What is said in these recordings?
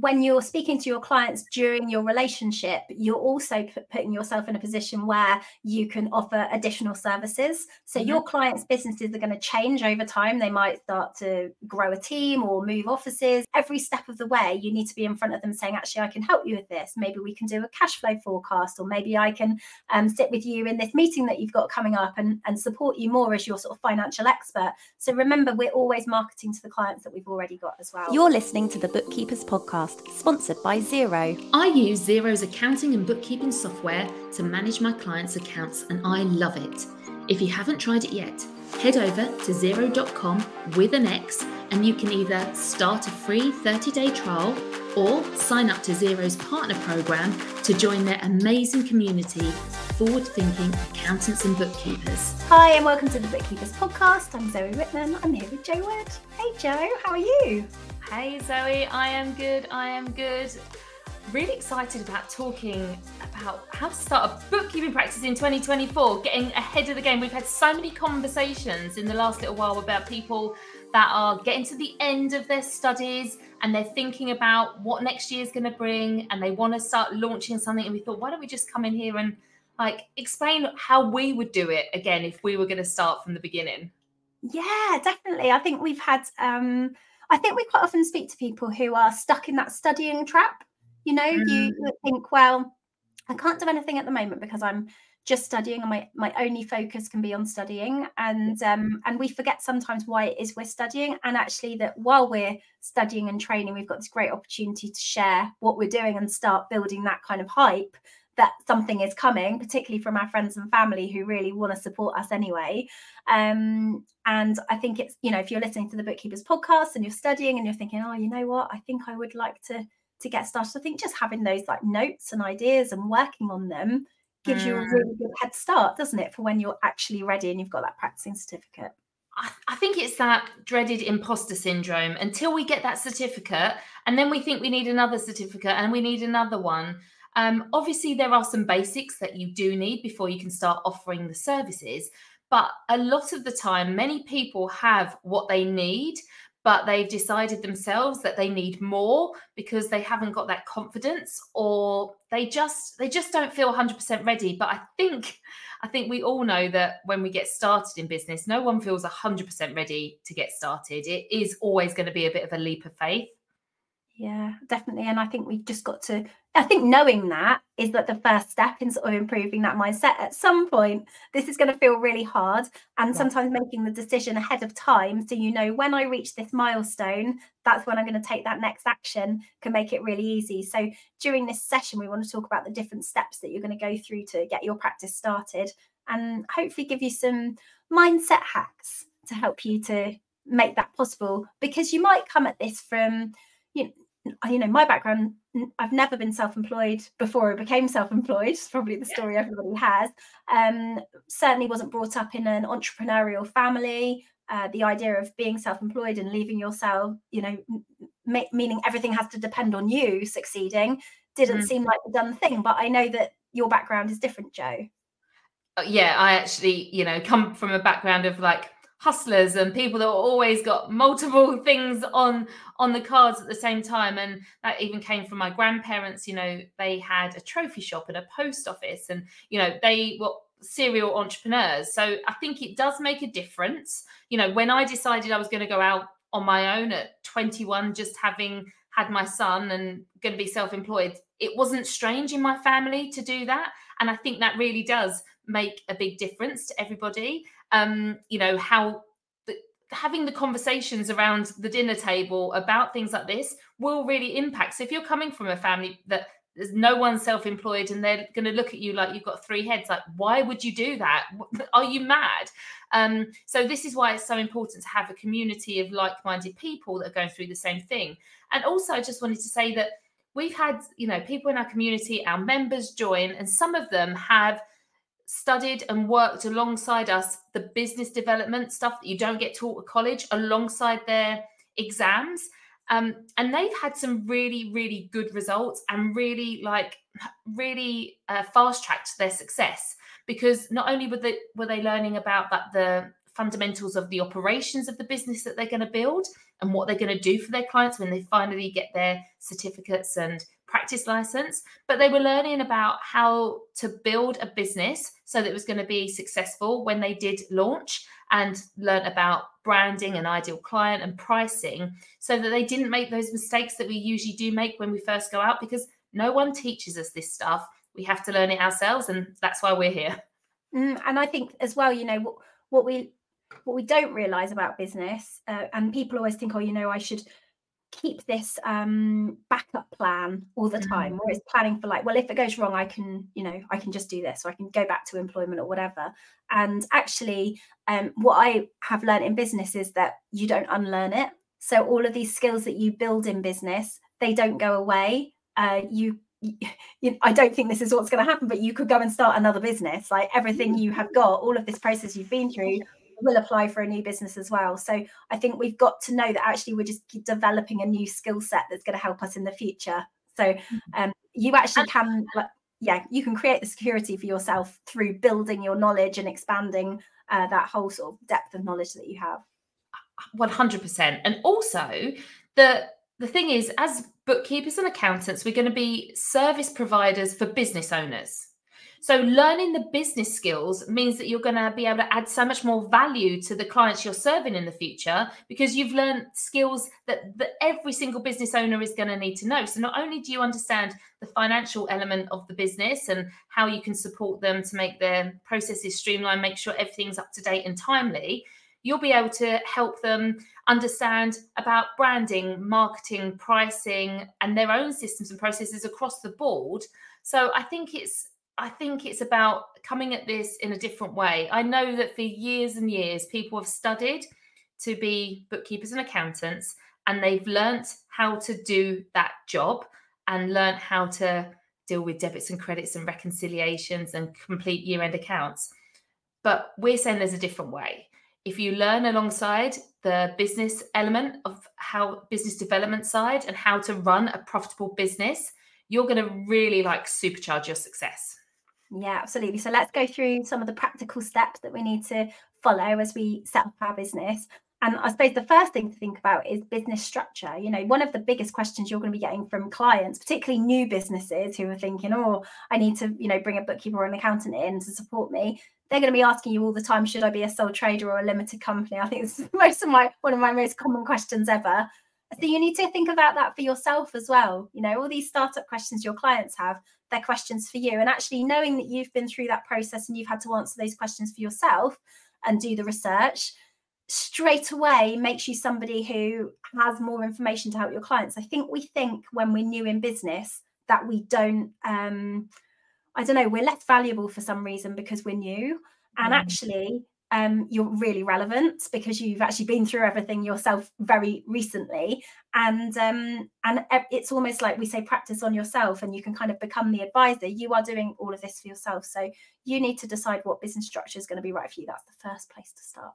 when you're speaking to your clients during your relationship, you're also putting yourself in a position where you can offer additional services. So mm-hmm. your clients' businesses are going to change over time. They might start to grow a team or move offices. Every step of the way, you need to be in front of them saying, actually, I can help you with this. Maybe we can do a cash flow forecast, or maybe I can um, sit with you in this meeting that you've got coming up and, and support you more as your sort of financial expert. So remember, we're always marketing to the clients that we've already got as well. You're listening to the Bookkeepers Podcast, sponsored by Xero. I use Xero's accounting and bookkeeping software to manage my clients' accounts, and I love it. If you haven't tried it yet, head over to Xero.com with an X, and you can either start a free 30 day trial or sign up to Xero's partner program to join their amazing community of forward thinking accountants and bookkeepers. Hi, and welcome to the Bookkeepers Podcast. I'm Zoe Whitman. I'm here with Jo Wood. Hey, Jo, how are you? Hey, Zoe. I am good. I am good. Really excited about talking about how to start a bookkeeping practice in 2024, getting ahead of the game. We've had so many conversations in the last little while about people that are getting to the end of their studies and they're thinking about what next year is going to bring and they want to start launching something. And we thought, why don't we just come in here and like explain how we would do it again if we were going to start from the beginning yeah definitely i think we've had um i think we quite often speak to people who are stuck in that studying trap you know mm. you think well i can't do anything at the moment because i'm just studying and my my only focus can be on studying and um and we forget sometimes why it is we're studying and actually that while we're studying and training we've got this great opportunity to share what we're doing and start building that kind of hype that something is coming, particularly from our friends and family who really want to support us anyway. Um, and I think it's, you know, if you're listening to the Bookkeepers podcast and you're studying and you're thinking, oh, you know what, I think I would like to to get started. I think just having those like notes and ideas and working on them gives mm. you a mm. really good head start, doesn't it, for when you're actually ready and you've got that practicing certificate. I think it's that dreaded imposter syndrome until we get that certificate, and then we think we need another certificate and we need another one. Um, obviously, there are some basics that you do need before you can start offering the services. But a lot of the time, many people have what they need, but they've decided themselves that they need more because they haven't got that confidence or they just they just don't feel 100% ready but i think i think we all know that when we get started in business no one feels 100% ready to get started it is always going to be a bit of a leap of faith yeah, definitely. And I think we've just got to, I think knowing that is that the first step in sort of improving that mindset. At some point, this is going to feel really hard. And sometimes making the decision ahead of time so you know when I reach this milestone, that's when I'm going to take that next action can make it really easy. So during this session, we want to talk about the different steps that you're going to go through to get your practice started and hopefully give you some mindset hacks to help you to make that possible because you might come at this from you know, you know, my background, I've never been self-employed before I became self-employed. It's probably the story yeah. everybody has. Um, certainly wasn't brought up in an entrepreneurial family. Uh, the idea of being self-employed and leaving yourself, you know, m- meaning everything has to depend on you succeeding, didn't mm. seem like the done thing. But I know that your background is different, Jo. Uh, yeah, I actually, you know, come from a background of like hustlers and people that always got multiple things on on the cards at the same time. And that even came from my grandparents you know they had a trophy shop and a post office and you know they were serial entrepreneurs. So i think it does make a difference. You know when i decided i was going to go out on my own at 21 just having had my son and going to be self-employed it wasn't strange in my family to do that. And i think that really does make a big difference to everybody um, you know, how the, having the conversations around the dinner table about things like this will really impact. So if you're coming from a family that there's no one self-employed and they're going to look at you like you've got three heads like why would you do that? Are you mad? Um, so this is why it's so important to have a community of like-minded people that are going through the same thing. And also i just wanted to say that we've had you know people in our community our members join and some of them have studied and worked alongside us the business development stuff that you don't get taught at college alongside their exams. Um, and they've had some really, really good results and really like really uh, fast tracked their success because not only were they were they learning about that the fundamentals of the operations of the business that they're going to build and what they're going to do for their clients when they finally get their certificates and practice license. But they were learning about how to build a business so that it was going to be successful when they did launch and learn about branding and ideal client and pricing so that they didn't make those mistakes that we usually do make when we first go out because no one teaches us this stuff. We have to learn it ourselves, and that's why we're here. Mm, and I think as well, you know, what, what we what we don't realize about business, uh, and people always think, oh, you know, I should keep this um backup plan all the time mm-hmm. where it's planning for like well if it goes wrong i can you know i can just do this or i can go back to employment or whatever and actually um what i have learned in business is that you don't unlearn it so all of these skills that you build in business they don't go away uh you you, I don't think this is what's going to happen, but you could go and start another business. Like everything you have got, all of this process you've been through, will apply for a new business as well. So I think we've got to know that actually we're just developing a new skill set that's going to help us in the future. So mm-hmm. um, you actually can, like, yeah, you can create the security for yourself through building your knowledge and expanding uh, that whole sort of depth of knowledge that you have. 100%. And also the the thing is as bookkeepers and accountants we're going to be service providers for business owners so, learning the business skills means that you're going to be able to add so much more value to the clients you're serving in the future because you've learned skills that, that every single business owner is going to need to know. So, not only do you understand the financial element of the business and how you can support them to make their processes streamlined, make sure everything's up to date and timely, you'll be able to help them understand about branding, marketing, pricing, and their own systems and processes across the board. So, I think it's I think it's about coming at this in a different way. I know that for years and years, people have studied to be bookkeepers and accountants, and they've learnt how to do that job and learnt how to deal with debits and credits and reconciliations and complete year end accounts. But we're saying there's a different way. If you learn alongside the business element of how business development side and how to run a profitable business, you're going to really like supercharge your success. Yeah, absolutely. So let's go through some of the practical steps that we need to follow as we set up our business. And I suppose the first thing to think about is business structure. You know, one of the biggest questions you're going to be getting from clients, particularly new businesses who are thinking, oh, I need to, you know, bring a bookkeeper or an accountant in to support me. They're going to be asking you all the time, should I be a sole trader or a limited company? I think it's most of my one of my most common questions ever. So you need to think about that for yourself as well. You know, all these startup questions your clients have, they're questions for you. And actually knowing that you've been through that process and you've had to answer those questions for yourself and do the research straight away makes you somebody who has more information to help your clients. I think we think when we're new in business that we don't um I don't know, we're less valuable for some reason because we're new. And mm. actually, um, you're really relevant because you've actually been through everything yourself very recently. And um, and it's almost like we say practice on yourself and you can kind of become the advisor. You are doing all of this for yourself. So you need to decide what business structure is going to be right for you. That's the first place to start.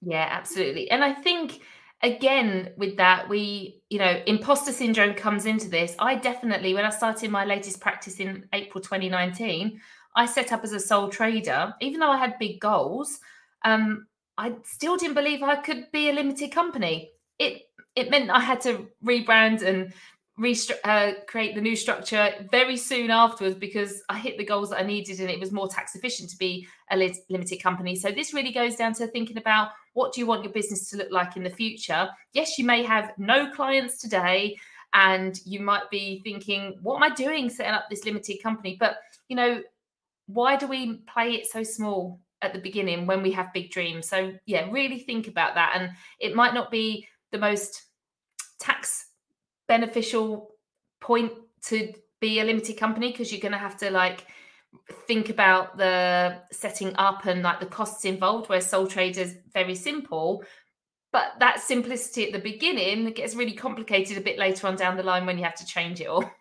Yeah absolutely. And i think again with that we you know imposter syndrome comes into this. I definitely when i started my latest practice in april 2019 i set up as a sole trader. Even though i had big goals um, I still didn't believe I could be a limited company. It it meant I had to rebrand and restru- uh, create the new structure very soon afterwards because I hit the goals that I needed and it was more tax efficient to be a li- limited company. So this really goes down to thinking about what do you want your business to look like in the future. Yes, you may have no clients today and you might be thinking what am I doing setting up this limited company? But you know, why do we play it so small? At the beginning when we have big dreams. So yeah, really think about that. And it might not be the most tax beneficial point to be a limited company because you're going to have to like think about the setting up and like the costs involved where sole trader is very simple but that simplicity at the beginning gets really complicated a bit later on down the line when you have to change it all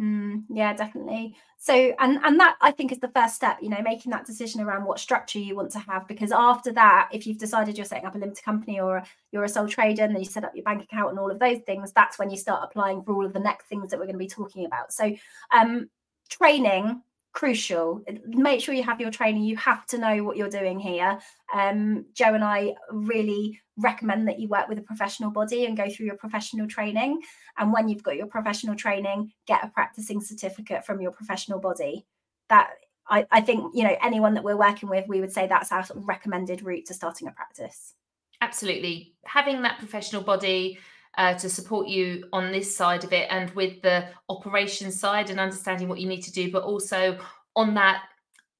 Mm, yeah, definitely. So, and and that I think is the first step. You know, making that decision around what structure you want to have. Because after that, if you've decided you're setting up a limited company or you're a sole trader, and then you set up your bank account and all of those things, that's when you start applying for all of the next things that we're going to be talking about. So, um, training crucial. Make sure you have your training. You have to know what you're doing here. Um, Jo and I really recommend that you work with a professional body and go through your professional training. And when you've got your professional training, get a practicing certificate from your professional body. That I, I think you know anyone that we're working with, we would say that's our recommended route to starting a practice. Absolutely, having that professional body uh, to support you on this side of it and with the operation side and understanding what you need to do, but also on that,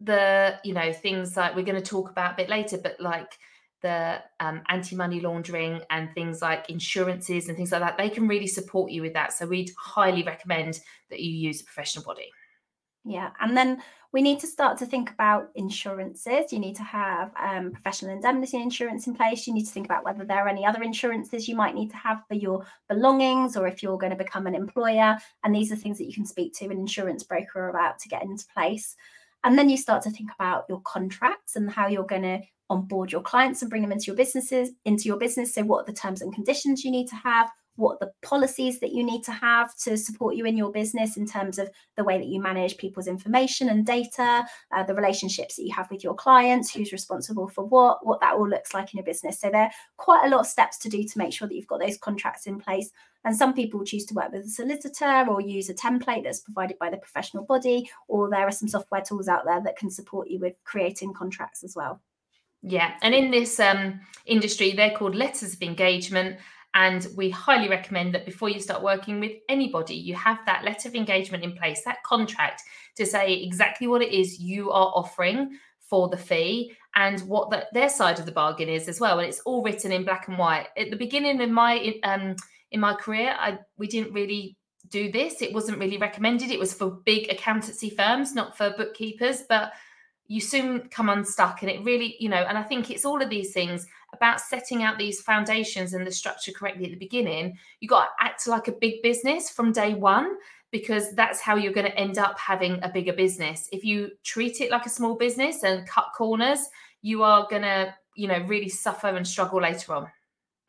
the, you know, things like we're going to talk about a bit later, but like the um, anti money laundering and things like insurances and things like that, they can really support you with that. So we'd highly recommend that you use a professional body. Yeah. And then we need to start to think about insurances. You need to have um, professional indemnity insurance in place. You need to think about whether there are any other insurances you might need to have for your belongings or if you're going to become an employer. And these are things that you can speak to an insurance broker about to get into place. And then you start to think about your contracts and how you're going to onboard your clients and bring them into your businesses, into your business. So, what are the terms and conditions you need to have? What the policies that you need to have to support you in your business in terms of the way that you manage people's information and data, uh, the relationships that you have with your clients, who's responsible for what, what that all looks like in a business. So there are quite a lot of steps to do to make sure that you've got those contracts in place. And some people choose to work with a solicitor or use a template that's provided by the professional body, or there are some software tools out there that can support you with creating contracts as well. Yeah, and in this um, industry, they're called letters of engagement. And we highly recommend that before you start working with anybody, you have that letter of engagement in place, that contract to say exactly what it is you are offering for the fee and what the, their side of the bargain is as well. And it's all written in black and white. At the beginning of my um, in my career, I we didn't really do this. It wasn't really recommended. It was for big accountancy firms, not for bookkeepers. But you soon come unstuck, and it really, you know. And I think it's all of these things about setting out these foundations and the structure correctly at the beginning, you got to act like a big business from day one because that's how you're going to end up having a bigger business. If you treat it like a small business and cut corners, you are going to, you know, really suffer and struggle later on.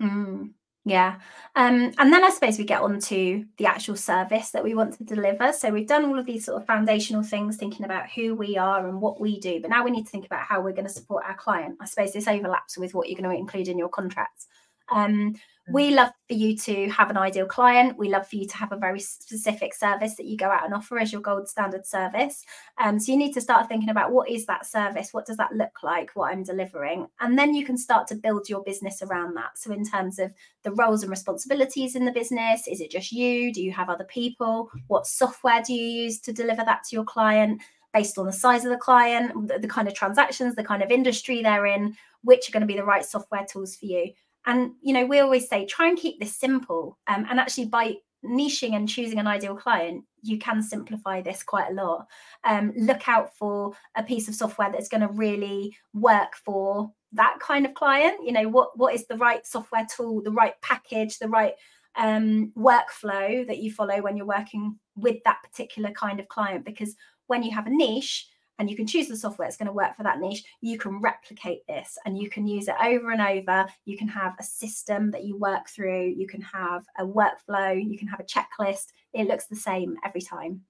Mm. Yeah. Um, and then I suppose we get on to the actual service that we want to deliver. So we've done all of these sort of foundational things, thinking about who we are and what we do. But now we need to think about how we're going to support our client. I suppose this overlaps with what you're going to include in your contracts. Um, we love for you to have an ideal client. We love for you to have a very specific service that you go out and offer as your gold standard service. Um, so you need to start thinking about what is that service? What does that look like? What I'm delivering? And then you can start to build your business around that. So, in terms of the roles and responsibilities in the business, is it just you? Do you have other people? What software do you use to deliver that to your client? Based on the size of the client, the, the kind of transactions, the kind of industry they're in, which are going to be the right software tools for you. And you know, we always say try and keep this simple. Um, and actually, by niching and choosing an ideal client, you can simplify this quite a lot. Um, look out for a piece of software that's going to really work for that kind of client. You know, what what is the right software tool, the right package, the right um, workflow that you follow when you're working with that particular kind of client? Because when you have a niche, and you can choose the software that's going to work for that niche. You can replicate this and you can use it over and over. You can have a system that you work through. You can have a workflow. You can have a checklist. It looks the same every time.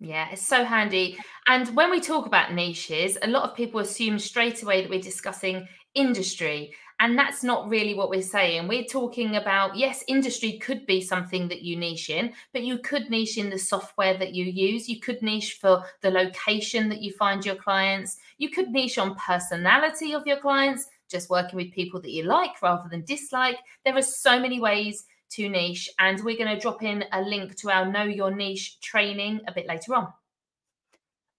Yeah, it's so handy. And when we talk about niches, a lot of people assume straight away that we're discussing industry. And that's not really what we're saying. We're talking about, yes, industry could be something that you niche in, but you could niche in the software that you use. You could niche for the location that you find your clients. You could niche on personality of your clients, just working with people that you like rather than dislike. There are so many ways to niche, and we're going to drop in a link to our Know Your Niche training a bit later on.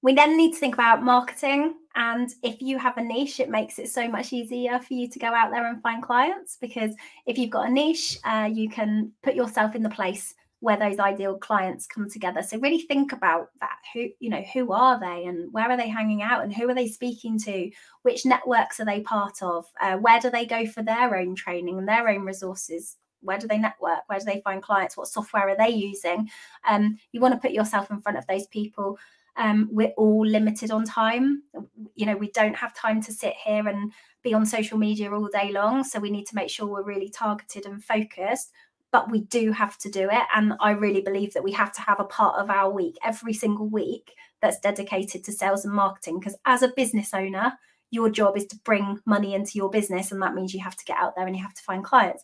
We then need to think about marketing. And if you have a niche, it makes it so much easier for you to go out there and find clients because if you've got a niche, uh, you can put yourself in the place where those ideal clients come together. So really think about that. Who, you know, who are they and where are they hanging out and who are they speaking to? Which networks are they part of? Uh, where do they go for their own training and their own resources? Where do they network? Where do they find clients? What software are they using? Um, you want to put yourself in front of those people um, we're all limited on time. You know, we don't have time to sit here and be on social media all day long. So we need to make sure we're really targeted and focused. but we do have to do it. And I really believe that we have to have a part of our week every single week that's dedicated to sales and marketing. Because as a business owner, your job is to bring money into your business. And that means you have to get out there and you have to find clients.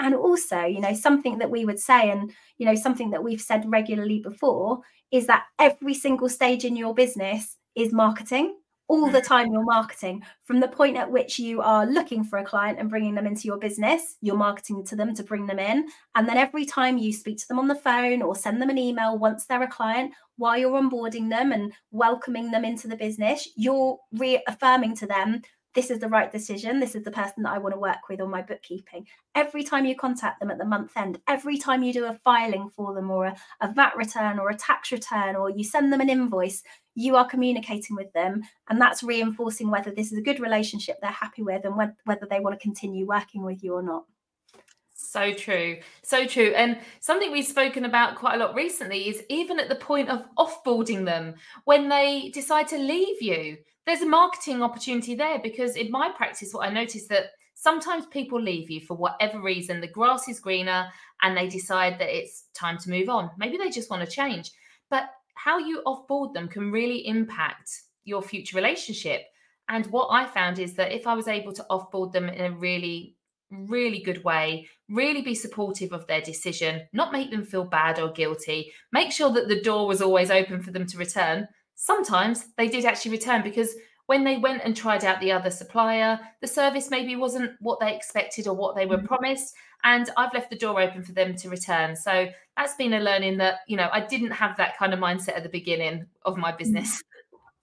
And also, you know, something that we would say, and, you know, something that we've said regularly before is that every single stage in your business is marketing. All the mm. time you're marketing. From the point at which you are looking for a client and bringing them into your business you're marketing to them to bring them in. And then every time you speak to them on the phone or send them an email once they're a client while you're onboarding them and welcoming them into the business you're reaffirming to them this is the right decision. This is the person that I want to work with on my bookkeeping. Every time you contact them at the month end, every time you do a filing for them or a, a, VAT return or a tax return or you send them an invoice, you are communicating with them. And that's reinforcing whether this is a good relationship they're happy with and wh- whether they want to continue working with you or not. So true. So true. And something we've spoken about quite a lot recently is even at the point of offboarding them, when they decide to leave you, there's a marketing opportunity there because in my practice, what I noticed that sometimes people leave you for whatever reason, the grass is greener and they decide that it's time to move on. Maybe they just want to change. But how you offboard them can really impact your future relationship. And what I found is that if I was able to offboard them in a really really good way, really be supportive of their decision, not make them feel bad or guilty, make sure that the door was always open for them to return. Sometimes they did actually return because when they went and tried out the other supplier, the service maybe wasn't what they expected or what they were mm-hmm. promised. And I've left the door open for them to return. So that's been a learning that, you know, I didn't have that kind of mindset at the beginning of my mm-hmm. business.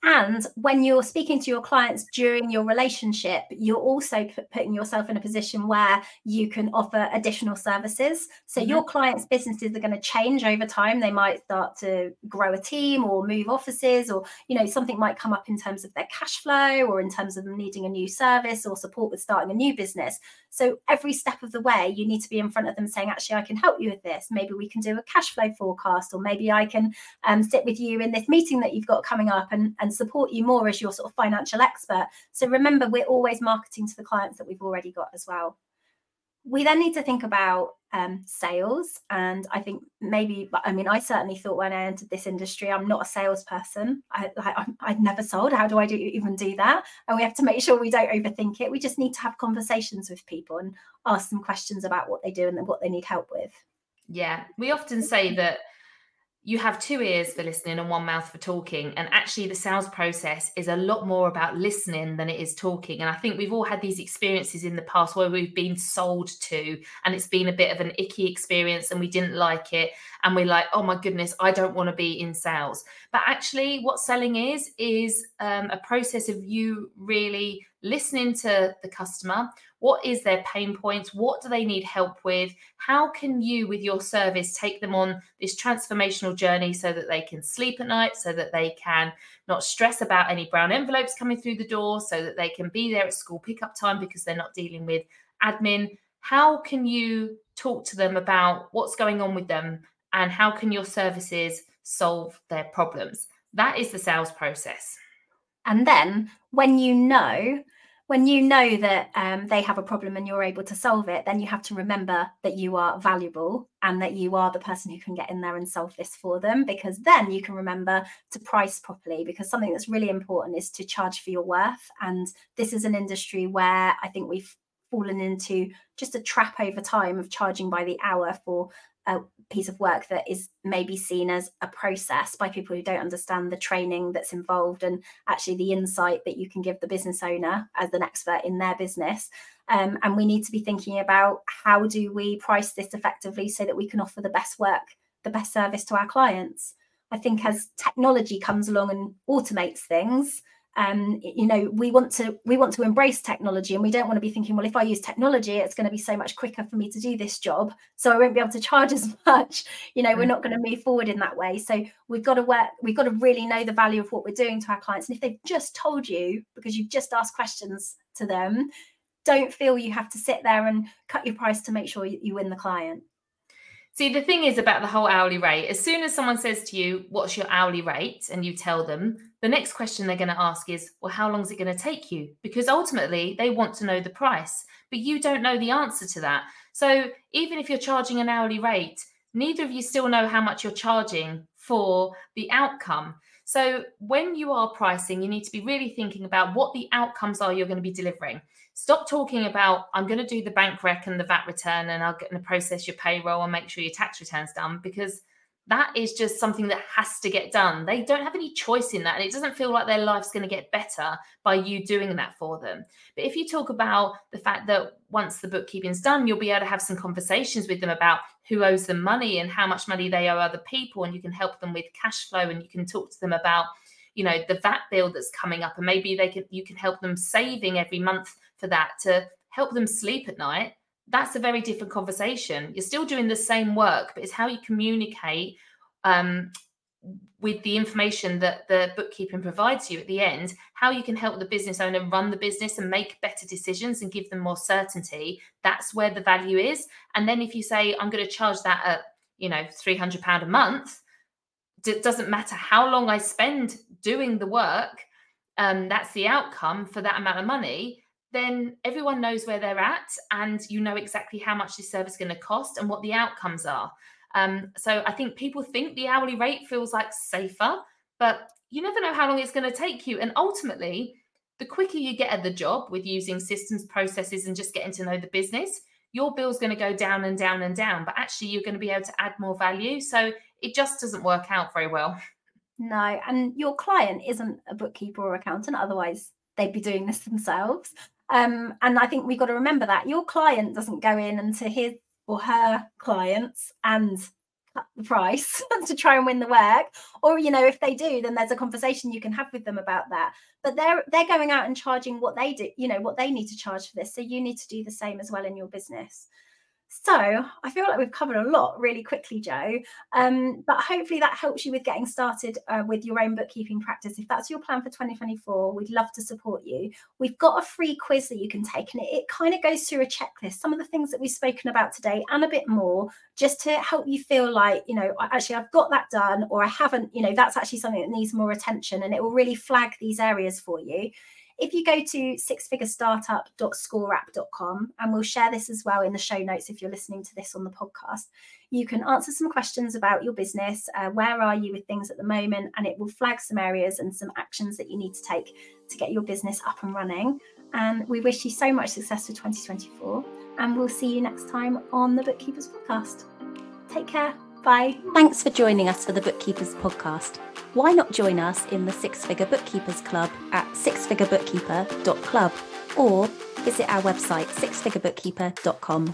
And when you're speaking to your clients during your relationship, you're also putting yourself in a position where you can offer additional services. So mm-hmm. your clients' businesses are going to change over time. They might start to grow a team or move offices, or you know something might come up in terms of their cash flow or in terms of them needing a new service or support with starting a new business. So every step of the way, you need to be in front of them saying, actually, I can help you with this. Maybe we can do a cash flow forecast, or maybe I can um, sit with you in this meeting that you've got coming up and, and support you more as your sort of financial expert. So remember, we're always marketing to the clients that we've already got as well we then need to think about um, sales. And I think maybe, I mean, I certainly thought when I entered this industry, I'm not a salesperson. I, I, I'd never sold. How do I do even do that? And we have to make sure we don't overthink it. We just need to have conversations with people and ask them questions about what they do and what they need help with. Yeah, we often say that you have two ears for listening and one mouth for talking. And actually, the sales process is a lot more about listening than it is talking. And I think we've all had these experiences in the past where we've been sold to, and it's been a bit of an icky experience and we didn't like it. And we're like, oh my goodness, I don't want to be in sales. But actually, what selling is, is um, a process of you really listening to the customer, what is their pain points? What do they need help with? How can you, with your service, take them on this transformational journey so that they can sleep at night, so that they can not stress about any brown envelopes coming through the door, so that they can be there at school pickup time because they're not dealing with admin? How can you talk to them about what's going on with them and how can your services solve their problems? That is the sales process. And then when you know when you know that um, they have a problem and you're able to solve it, then you have to remember that you are valuable and that you are the person who can get in there and solve this for them. Because then you can remember to price properly. Because something that's really important is to charge for your worth. And this is an industry where I think we've fallen into just a trap over time of charging by the hour for a piece of work that is maybe seen as a process by people who don't understand the training that's involved and actually the insight that you can give the business owner as an expert in their business. Um, and we need to be thinking about how do we price this effectively so that we can offer the best work, the best service to our clients. I think as technology comes along and automates things, um, you know we want to we want to embrace technology and we don't want to be thinking well if i use technology it's going to be so much quicker for me to do this job so i won't be able to charge as much. You know we're mm. not going to move forward in that way. So we've got to work we've got to really know the value of what we're doing to our clients and if they've just told you because you've just asked questions to them don't feel you have to sit there and cut your price to make sure you, you win the client See, the thing is about the whole hourly rate, as soon as someone says to you, What's your hourly rate? and you tell them, the next question they're going to ask is, Well, how long is it going to take you? Because ultimately they want to know the price, but you don't know the answer to that. So even if you're charging an hourly rate, neither of you still know how much you're charging for the outcome. So when you are pricing, you need to be really thinking about what the outcomes are you're going to be delivering. Stop talking about, I'm going to do the bank rec and the VAT return and I'm going to process your payroll and make sure your tax return's done because that is just something that has to get done. They don't have any choice in that. And it doesn't feel like their life's going to get better by you doing that for them. But if you talk about the fact that once the bookkeeping's done, you'll be able to have some conversations with them about who owes them money and how much money they owe other people. And you can help them with cash flow and you can talk to them about, you know, the VAT bill that's coming up. And maybe they can you can help them saving every month for that to help them sleep at night that's a very different conversation. You're still doing the same work, but it's how you communicate um, with the information that the bookkeeping provides you at the end, how you can help the business owner run the business and make better decisions and give them more certainty. That's where the value is. And then if you say, I'm going to charge that at, you know, £300 a month, it doesn't matter how long I spend doing the work, um, that's the outcome for that amount of money then everyone knows where they're at and you know exactly how much this service is going to cost and what the outcomes are. Um, so I think people think the hourly rate feels like safer, but you never know how long it's going to take you. And ultimately, the quicker you get at the job with using systems, processes, and just getting to know the business, your bill's going to go down and down and down. But actually, you're going to be able to add more value. So it just doesn't work out very well. No, and your client isn't a bookkeeper or accountant, otherwise, they'd be doing this themselves. Um, and I think we've got to remember that your client doesn't go in and to his or her clients and cut the price to try and win the work. Or, you know, if they do, then there's a conversation you can have with them about that. But they're they're going out and charging what they do, you know, what they need to charge for this. So you need to do the same as well in your business. So I feel like we've covered a lot really quickly, Jo. Um, but hopefully that helps you with getting started uh, with your own bookkeeping practice. If that's your plan for 2024, we'd love to support you. We've got a free quiz that you can take, and it, it kind of goes through a checklist, some of the things that we've spoken about today, and a bit more, just to help you feel like, you know, actually I've got that done, or I haven't, you know, that's actually something that needs more attention, and it will really flag these areas for you. If you go to sixfigurestartup.scoreapp.com, and we'll share this as well in the show notes if you're listening to this on the podcast, you can answer some questions about your business. Uh, where are you with things at the moment? And it will flag some areas and some actions that you need to take to get your business up and running. And we wish you so much success for 2024. And we'll see you next time on the Bookkeepers Podcast. Take care. Bye. Thanks for joining us for the Bookkeepers Podcast why not join us in the Six Figure Bookkeepers Club at sixfigurebookkeeper.club or visit our website sixfigurebookkeeper.com.